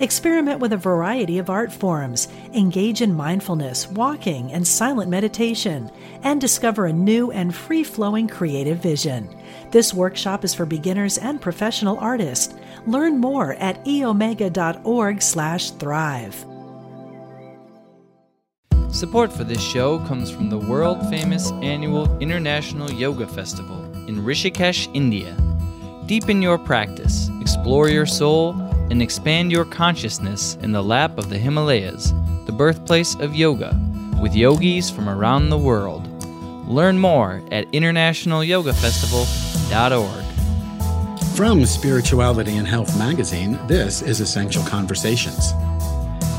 Experiment with a variety of art forms, engage in mindfulness, walking, and silent meditation, and discover a new and free flowing creative vision. This workshop is for beginners and professional artists. Learn more at eomega.org/slash thrive. Support for this show comes from the world famous annual International Yoga Festival in Rishikesh, India. Deepen your practice, explore your soul, and expand your consciousness in the lap of the Himalayas, the birthplace of yoga, with yogis from around the world. Learn more at internationalyogafestival.org. From Spirituality and Health magazine, this is Essential Conversations.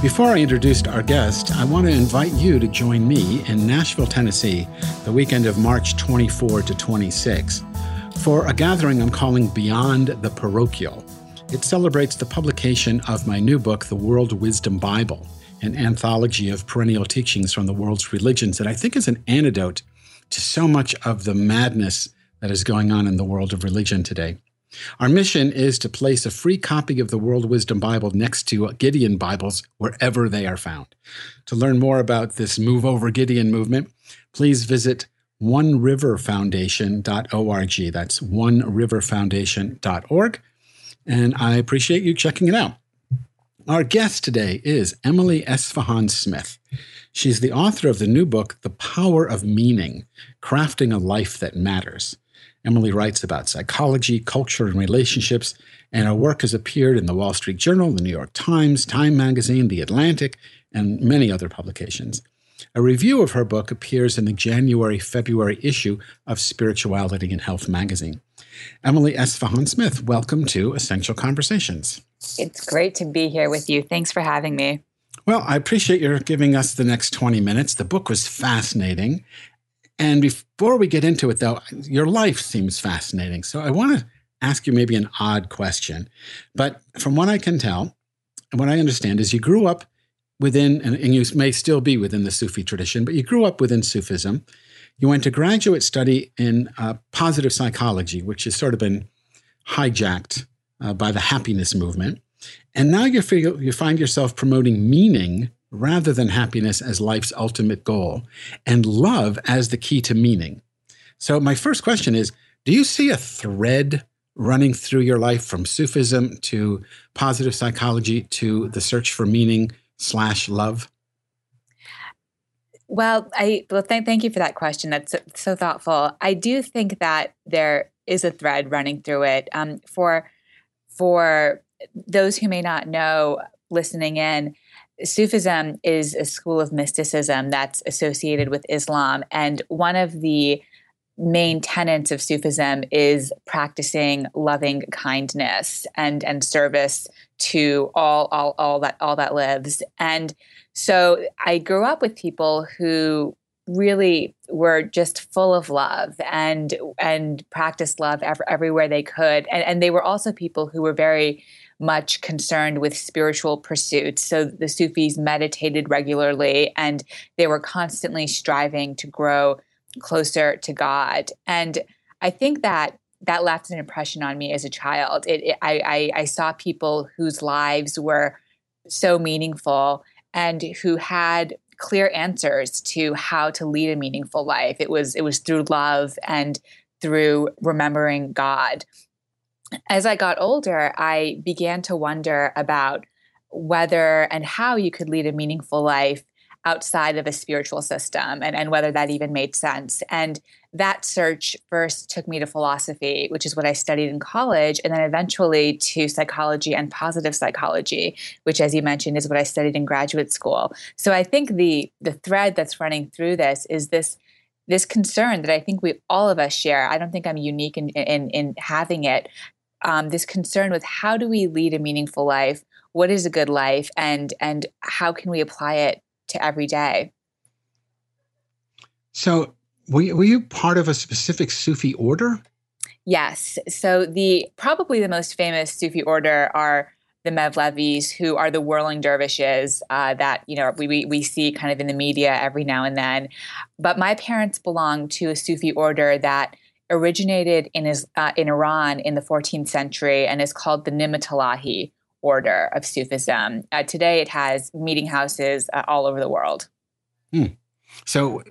Before I introduce our guest, I want to invite you to join me in Nashville, Tennessee, the weekend of March 24 to 26, for a gathering I'm calling Beyond the Parochial it celebrates the publication of my new book, The World Wisdom Bible, an anthology of perennial teachings from the world's religions that I think is an antidote to so much of the madness that is going on in the world of religion today. Our mission is to place a free copy of the World Wisdom Bible next to Gideon Bibles wherever they are found. To learn more about this Move Over Gideon movement, please visit oneriverfoundation.org. That's oneriverfoundation.org and I appreciate you checking it out. Our guest today is Emily Esfahani Smith. She's the author of the new book, The Power of Meaning Crafting a Life That Matters. Emily writes about psychology, culture, and relationships, and her work has appeared in the Wall Street Journal, the New York Times, Time Magazine, The Atlantic, and many other publications. A review of her book appears in the January February issue of Spirituality and Health magazine. Emily Esfahani Smith, welcome to Essential Conversations. It's great to be here with you. Thanks for having me. Well, I appreciate your giving us the next 20 minutes. The book was fascinating. And before we get into it, though, your life seems fascinating. So I want to ask you maybe an odd question. But from what I can tell, and what I understand is you grew up within, and you may still be within the Sufi tradition, but you grew up within Sufism. You went to graduate study in uh, positive psychology, which has sort of been hijacked uh, by the happiness movement. And now you, feel, you find yourself promoting meaning rather than happiness as life's ultimate goal and love as the key to meaning. So, my first question is Do you see a thread running through your life from Sufism to positive psychology to the search for meaning slash love? Well, I well thank thank you for that question. That's so, so, thoughtful. I do think that there is a thread running through it. Um, for for those who may not know, listening in, Sufism is a school of mysticism that's associated with Islam, and one of the main tenets of Sufism is practicing loving kindness and and service to all all all that all that lives. And so I grew up with people who really were just full of love and and practiced love ev- everywhere they could. And, and they were also people who were very much concerned with spiritual pursuits. So the sufis meditated regularly and they were constantly striving to grow closer to god. And i think that that left an impression on me as a child it, it I, I i saw people whose lives were so meaningful and who had clear answers to how to lead a meaningful life. It was it was through love and through remembering God. As I got older, I began to wonder about whether and how you could lead a meaningful life outside of a spiritual system and, and whether that even made sense. And that search first took me to philosophy, which is what I studied in college, and then eventually to psychology and positive psychology, which, as you mentioned, is what I studied in graduate school. So I think the the thread that's running through this is this this concern that I think we all of us share. I don't think I'm unique in in, in having it. Um, this concern with how do we lead a meaningful life? What is a good life, and and how can we apply it to every day? So were you, were you part of a specific Sufi order? Yes. So the probably the most famous Sufi order are the Mevlevis, who are the whirling dervishes uh, that you know we, we, we see kind of in the media every now and then. But my parents belong to a Sufi order that originated in his, uh, in Iran in the 14th century and is called the Ni'matullahi order of Sufism. Uh, today, it has meeting houses uh, all over the world. Hmm. So,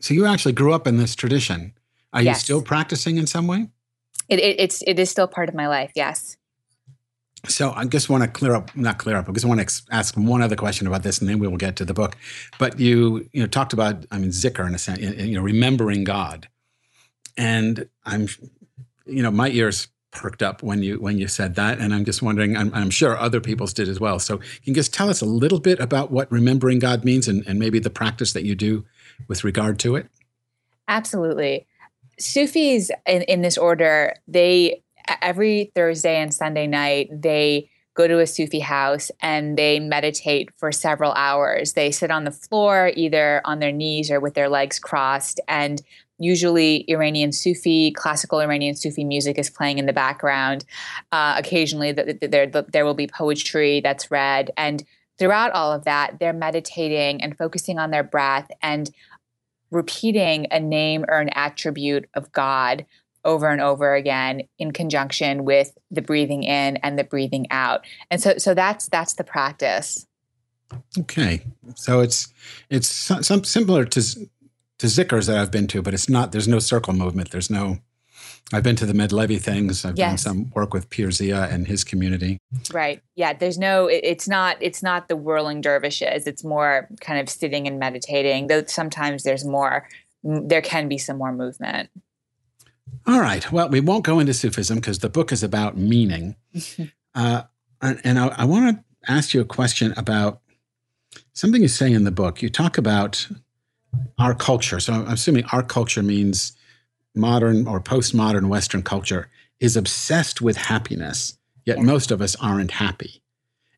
so you actually grew up in this tradition. Are yes. you still practicing in some way? It, it, it's it is still part of my life. Yes. So I just want to clear up, not clear up. I just want to ask one other question about this, and then we will get to the book. But you, you know, talked about, I mean, zikr in a sense, you know, remembering God, and I'm, you know, my ears perked up when you when you said that, and I'm just wondering. I'm, I'm sure other people's did as well. So can you just tell us a little bit about what remembering God means, and, and maybe the practice that you do with regard to it? Absolutely. Sufis in, in this order, they every Thursday and Sunday night, they go to a Sufi house and they meditate for several hours. They sit on the floor, either on their knees or with their legs crossed. And usually, Iranian Sufi, classical Iranian Sufi music is playing in the background. Uh, occasionally, there, there will be poetry that's read. And throughout all of that, they're meditating and focusing on their breath and repeating a name or an attribute of God over and over again in conjunction with the breathing in and the breathing out. And so so that's that's the practice. Okay. So it's it's some similar to to zikrs that I've been to, but it's not there's no circle movement. There's no I've been to the Mevlevi things. I've yes. done some work with Pir Zia and his community. Right. Yeah. There's no. It, it's not. It's not the whirling dervishes. It's more kind of sitting and meditating. Though sometimes there's more. There can be some more movement. All right. Well, we won't go into Sufism because the book is about meaning. uh, and, and I, I want to ask you a question about something you say in the book. You talk about our culture. So I'm assuming our culture means modern or postmodern Western culture is obsessed with happiness, yet yeah. most of us aren't happy.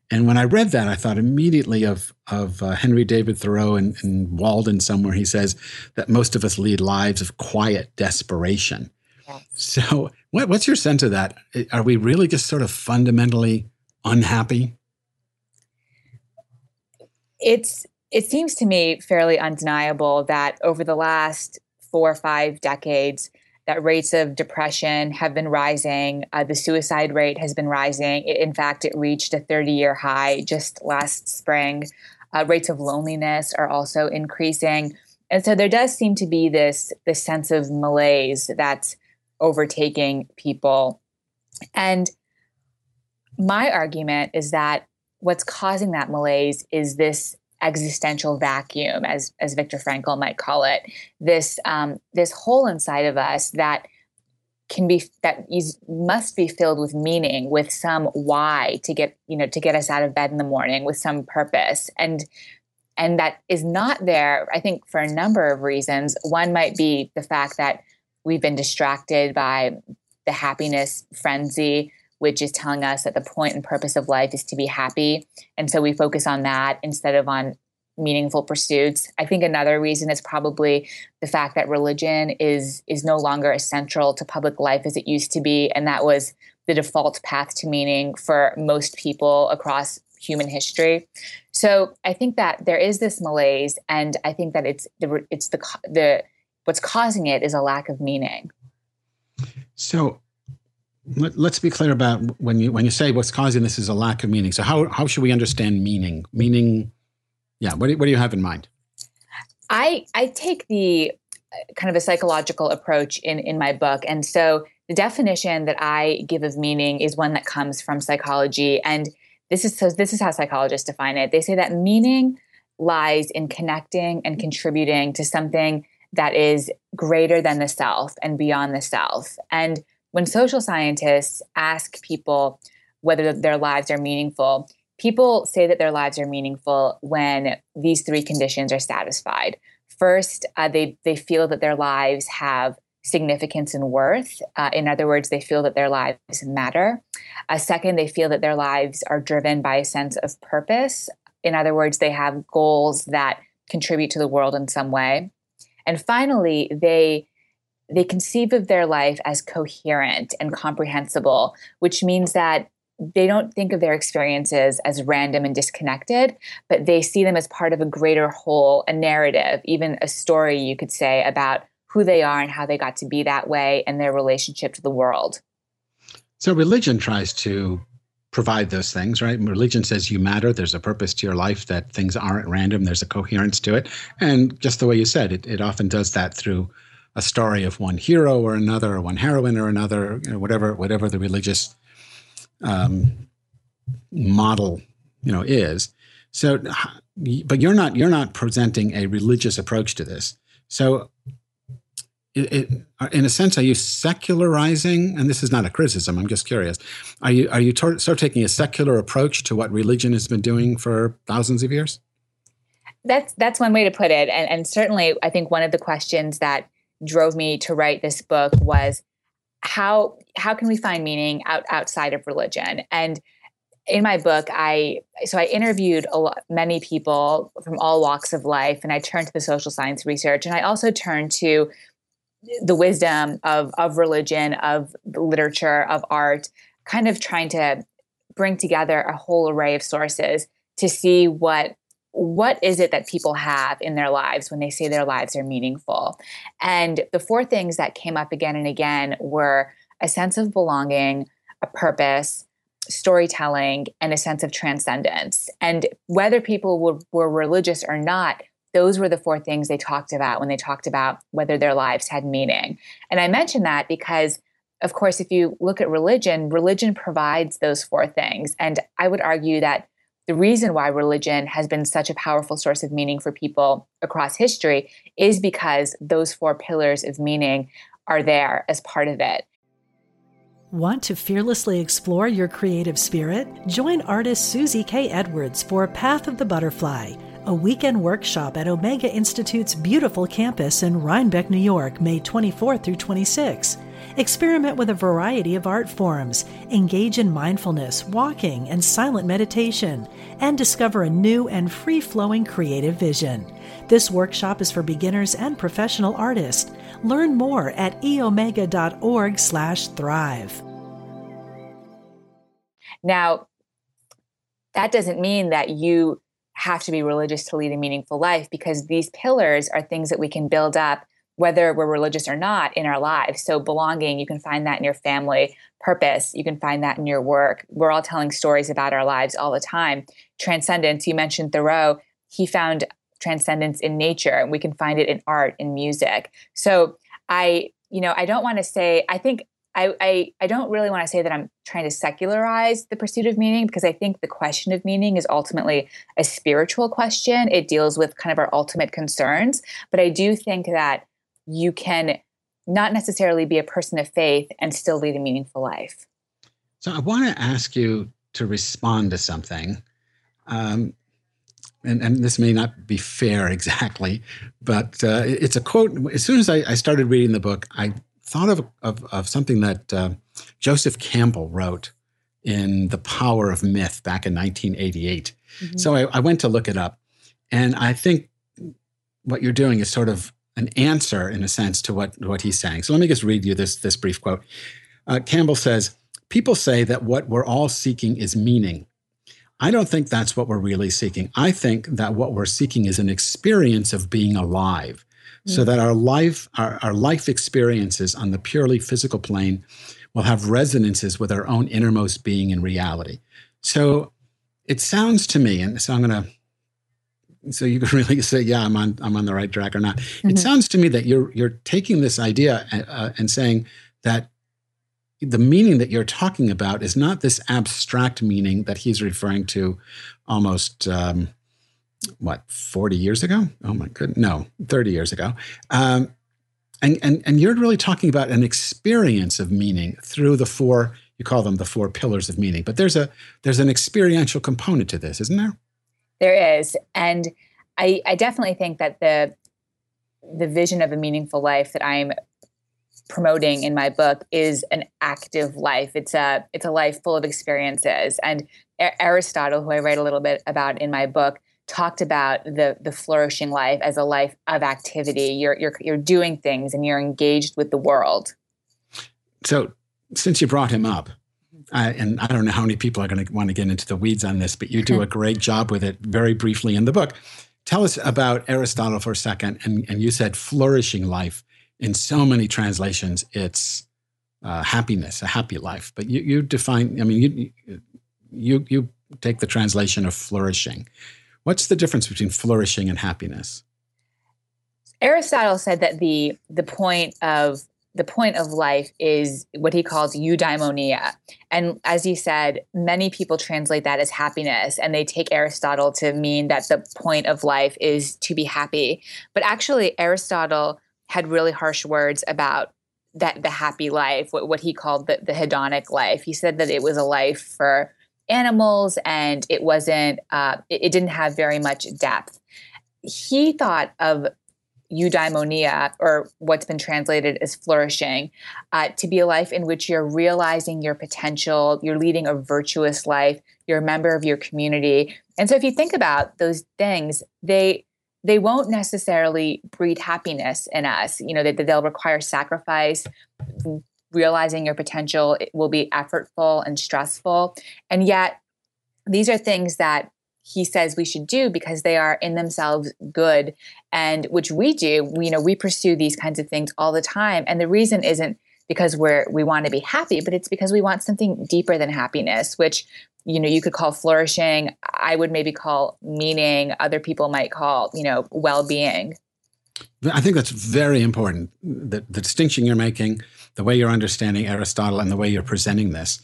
And when I read that, I thought immediately of of uh, Henry David Thoreau in, in Walden somewhere. He says that most of us lead lives of quiet desperation. So, what, what's your sense of that? Are we really just sort of fundamentally unhappy? It's it seems to me fairly undeniable that over the last four or five decades, that rates of depression have been rising. Uh, the suicide rate has been rising. In fact, it reached a 30 year high just last spring. Uh, rates of loneliness are also increasing. And so there does seem to be this, this sense of malaise that's overtaking people. And my argument is that what's causing that malaise is this existential vacuum, as as Viktor Frankl might call it, this um, this hole inside of us that can be that is, must be filled with meaning, with some why to get you know to get us out of bed in the morning, with some purpose, and and that is not there. I think for a number of reasons. One might be the fact that we've been distracted by the happiness frenzy which is telling us that the point and purpose of life is to be happy. And so we focus on that instead of on meaningful pursuits. I think another reason is probably the fact that religion is is no longer as central to public life as it used to be. And that was the default path to meaning for most people across human history. So i think that there is this malaise and i think that it's the it's the the what's causing it is a lack of meaning. So let, us be clear about when you when you say what's causing this is a lack of meaning. So how how should we understand meaning? Meaning, yeah. What do, what do you have in mind? I I take the uh, kind of a psychological approach in in my book, and so the definition that I give of meaning is one that comes from psychology, and this is so this is how psychologists define it. They say that meaning lies in connecting and contributing to something that is greater than the self and beyond the self. And when social scientists ask people whether their lives are meaningful, people say that their lives are meaningful when these three conditions are satisfied. First, uh, they, they feel that their lives have significance and worth. Uh, in other words, they feel that their lives matter. Uh, second, they feel that their lives are driven by a sense of purpose. In other words, they have goals that contribute to the world in some way. And finally, they they conceive of their life as coherent and comprehensible, which means that they don't think of their experiences as random and disconnected, but they see them as part of a greater whole, a narrative, even a story, you could say, about who they are and how they got to be that way and their relationship to the world. So, religion tries to provide those things, right? Religion says you matter. There's a purpose to your life, that things aren't random, there's a coherence to it. And just the way you said, it, it often does that through a story of one hero or another, or one heroine or another, you know, whatever, whatever the religious um, model, you know, is. So, but you're not you're not presenting a religious approach to this. So, it, it, in a sense, are you secularizing? And this is not a criticism. I'm just curious. Are you are you tor- sort of taking a secular approach to what religion has been doing for thousands of years? That's that's one way to put it, and and certainly, I think one of the questions that drove me to write this book was how how can we find meaning out outside of religion? And in my book i so i interviewed a lot, many people from all walks of life and i turned to the social science research and i also turned to the wisdom of of religion of literature of art kind of trying to bring together a whole array of sources to see what what is it that people have in their lives when they say their lives are meaningful? And the four things that came up again and again were a sense of belonging, a purpose, storytelling, and a sense of transcendence. And whether people were, were religious or not, those were the four things they talked about when they talked about whether their lives had meaning. And I mention that because of course, if you look at religion, religion provides those four things. And I would argue that the reason why religion has been such a powerful source of meaning for people across history is because those four pillars of meaning are there as part of it. Want to fearlessly explore your creative spirit? Join artist Susie K. Edwards for Path of the Butterfly, a weekend workshop at Omega Institute's beautiful campus in Rhinebeck, New York, May 24 through 26. Experiment with a variety of art forms, engage in mindfulness, walking, and silent meditation, and discover a new and free flowing creative vision. This workshop is for beginners and professional artists. Learn more at eomega.org/slash thrive. Now, that doesn't mean that you have to be religious to lead a meaningful life because these pillars are things that we can build up whether we're religious or not in our lives. So, belonging, you can find that in your family. Purpose, you can find that in your work. We're all telling stories about our lives all the time. Transcendence, you mentioned Thoreau. He found transcendence in nature, and we can find it in art, in music. So, I, you know, I don't want to say, I think I, I, I, don't really want to say that I'm trying to secularize the pursuit of meaning because I think the question of meaning is ultimately a spiritual question. It deals with kind of our ultimate concerns. But I do think that you can not necessarily be a person of faith and still lead a meaningful life. So I want to ask you to respond to something. Um, and, and, this may not be fair exactly, but uh, it's a quote. As soon as I, I, started reading the book, I thought of, of, of something that uh, Joseph Campbell wrote in The Power of Myth back in 1988. Mm-hmm. So I, I went to look it up. And I think what you're doing is sort of an answer, in a sense, to what, what he's saying. So let me just read you this, this brief quote. Uh, Campbell says, People say that what we're all seeking is meaning. I don't think that's what we're really seeking. I think that what we're seeking is an experience of being alive, mm-hmm. so that our life, our, our life experiences on the purely physical plane will have resonances with our own innermost being and reality. So it sounds to me, and so I'm going to so you can really say, yeah, I'm on I'm on the right track or not. Mm-hmm. It sounds to me that you're you're taking this idea uh, uh, and saying that the meaning that you're talking about is not this abstract meaning that he's referring to almost um, what 40 years ago oh my goodness no 30 years ago um, and, and and you're really talking about an experience of meaning through the four you call them the four pillars of meaning but there's a there's an experiential component to this isn't there there is, and I, I definitely think that the the vision of a meaningful life that I'm promoting in my book is an active life. It's a it's a life full of experiences. And Aristotle, who I write a little bit about in my book, talked about the the flourishing life as a life of activity. You're you're you're doing things and you're engaged with the world. So, since you brought him up, I, and I don't know how many people are going to want to get into the weeds on this, but you do a great job with it very briefly in the book. Tell us about Aristotle for a second. And, and you said flourishing life. In so many translations, it's uh, happiness, a happy life. But you, you define, I mean, you, you, you take the translation of flourishing. What's the difference between flourishing and happiness? Aristotle said that the the point of the point of life is what he calls eudaimonia. And as you said, many people translate that as happiness, and they take Aristotle to mean that the point of life is to be happy. But actually, Aristotle had really harsh words about that the happy life, what, what he called the, the hedonic life. He said that it was a life for animals and it wasn't, uh, it, it didn't have very much depth. He thought of eudaimonia, or what's been translated as flourishing, uh, to be a life in which you're realizing your potential, you're leading a virtuous life, you're a member of your community. And so if you think about those things, they they won't necessarily breed happiness in us. You know, that they'll require sacrifice. Realizing your potential will be effortful and stressful. And yet, these are things that he says we should do because they are in themselves good. And which we do you know we pursue these kinds of things all the time. And the reason isn't because we're we want to be happy but it's because we want something deeper than happiness which you know you could call flourishing. I would maybe call meaning. Other people might call you know well-being. I think that's very important. The, the distinction you're making the way you're understanding aristotle and the way you're presenting this.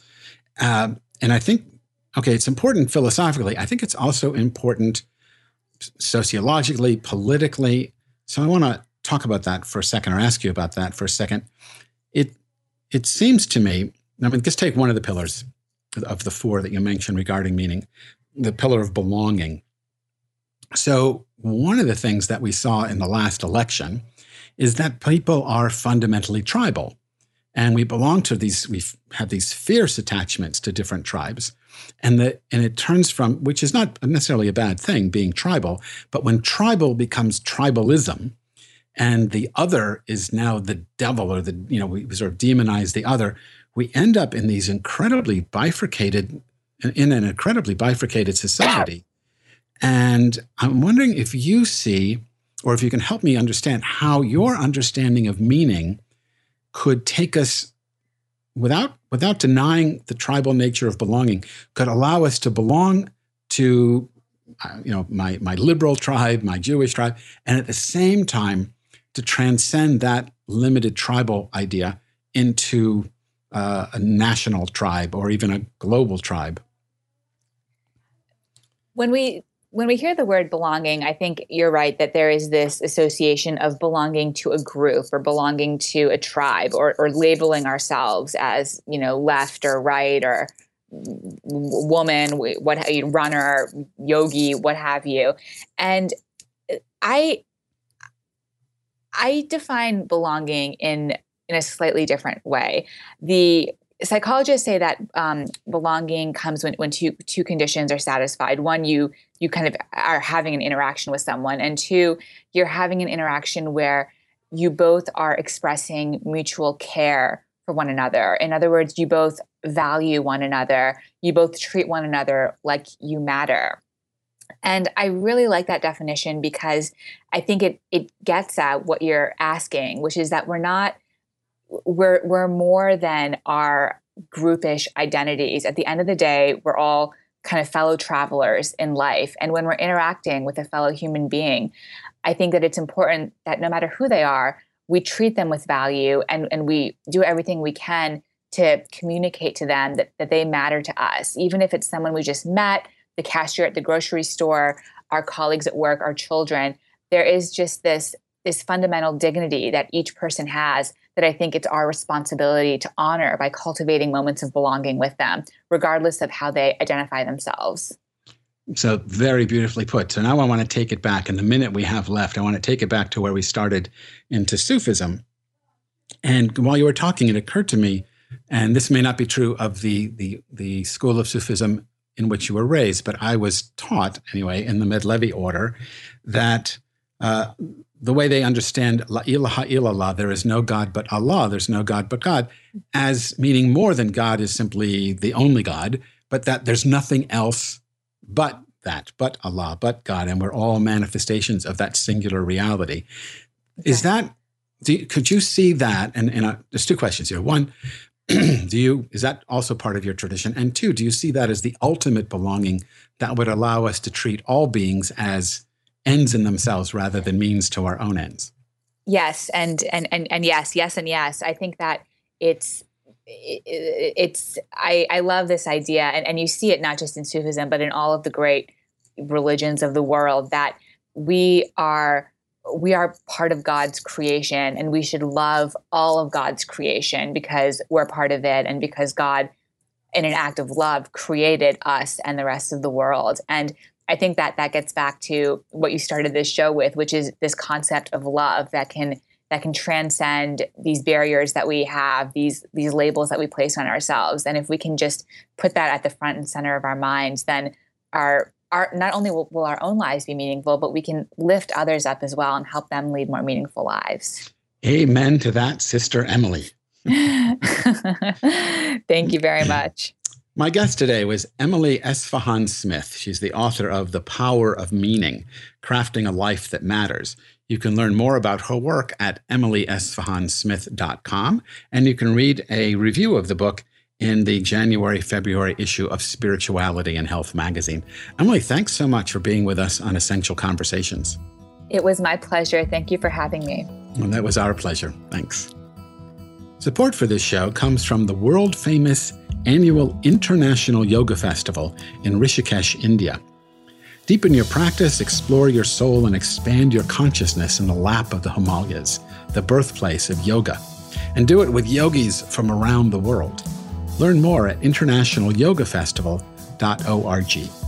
Uh, and i think okay, it's important philosophically. I think it's also important sociologically, politically. So I want to talk about that for a second or ask you about that for a second. It it seems to me, I mean, just take one of the pillars of the four that you mentioned regarding meaning, the pillar of belonging. So one of the things that we saw in the last election is that people are fundamentally tribal. And we belong to these, we have these fierce attachments to different tribes. And the and it turns from which is not necessarily a bad thing being tribal, but when tribal becomes tribalism, and the other is now the devil or the you know we sort of demonize the other, we end up in these incredibly bifurcated in an incredibly bifurcated society. And I'm wondering if you see, or if you can help me understand how your understanding of meaning could take us without without denying the tribal nature of belonging could allow us to belong to uh, you know my my liberal tribe my jewish tribe and at the same time to transcend that limited tribal idea into uh, a national tribe or even a global tribe. When we when we hear the word belonging, I think you're right that there is this association of belonging to a group or belonging to a tribe or, or labeling ourselves as, you know, left or right or woman, what runner, yogi, what have you. And I I define belonging in in a slightly different way. The psychologists say that um, belonging comes when, when two two conditions are satisfied. One, you you kind of are having an interaction with someone, and two, you're having an interaction where you both are expressing mutual care for one another. In other words, you both value one another. You both treat one another like you matter. And I really like that definition because I think it it gets at what you're asking, which is that we're not we're we're more than our groupish identities. At the end of the day, we're all kind of fellow travelers in life. And when we're interacting with a fellow human being, I think that it's important that no matter who they are, we treat them with value and, and we do everything we can to communicate to them that, that they matter to us, even if it's someone we just met, the cashier at the grocery store, our colleagues at work, our children. There is just this this fundamental dignity that each person has that I think it's our responsibility to honor by cultivating moments of belonging with them, regardless of how they identify themselves. So, very beautifully put. So, now I want to take it back. In the minute we have left, I want to take it back to where we started into Sufism. And while you were talking, it occurred to me, and this may not be true of the, the, the school of Sufism in which you were raised, but I was taught, anyway, in the Mevlevi order, that uh, the way they understand La ilaha illallah, there is no God but Allah, there's no God but God, as meaning more than God is simply the only God, but that there's nothing else but that, but Allah, but God, and we're all manifestations of that singular reality. Okay. Is that, you, could you see that? And, and uh, there's two questions here. One, do you, is that also part of your tradition? And two, do you see that as the ultimate belonging that would allow us to treat all beings as ends in themselves rather than means to our own ends. Yes, and and and and yes, yes, and yes. I think that it's it's I, I love this idea and, and you see it not just in Sufism but in all of the great religions of the world that we are we are part of God's creation and we should love all of God's creation because we're part of it and because God in an act of love created us and the rest of the world and I think that that gets back to what you started this show with, which is this concept of love that can that can transcend these barriers that we have, these these labels that we place on ourselves. And if we can just put that at the front and center of our minds, then our our not only will, will our own lives be meaningful, but we can lift others up as well and help them lead more meaningful lives. Amen to that, Sister Emily. Thank you very much. My guest today was Emily Esfahani Smith. She's the author of The Power of Meaning Crafting a Life That Matters. You can learn more about her work at emilyesfahansmith.com, and you can read a review of the book in the January February issue of Spirituality and Health magazine. Emily, thanks so much for being with us on Essential Conversations. It was my pleasure. Thank you for having me. Well, that was our pleasure. Thanks. Support for this show comes from the world famous annual International Yoga Festival in Rishikesh, India. Deepen your practice, explore your soul, and expand your consciousness in the lap of the Himalayas, the birthplace of yoga. And do it with yogis from around the world. Learn more at internationalyogafestival.org.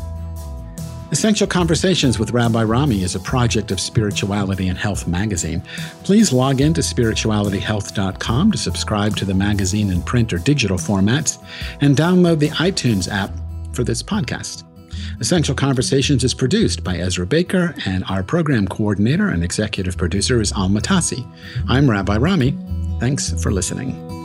Essential Conversations with Rabbi Rami is a project of Spirituality and Health magazine. Please log in to spiritualityhealth.com to subscribe to the magazine in print or digital formats and download the iTunes app for this podcast. Essential Conversations is produced by Ezra Baker, and our program coordinator and executive producer is Al Matasi. I'm Rabbi Rami. Thanks for listening.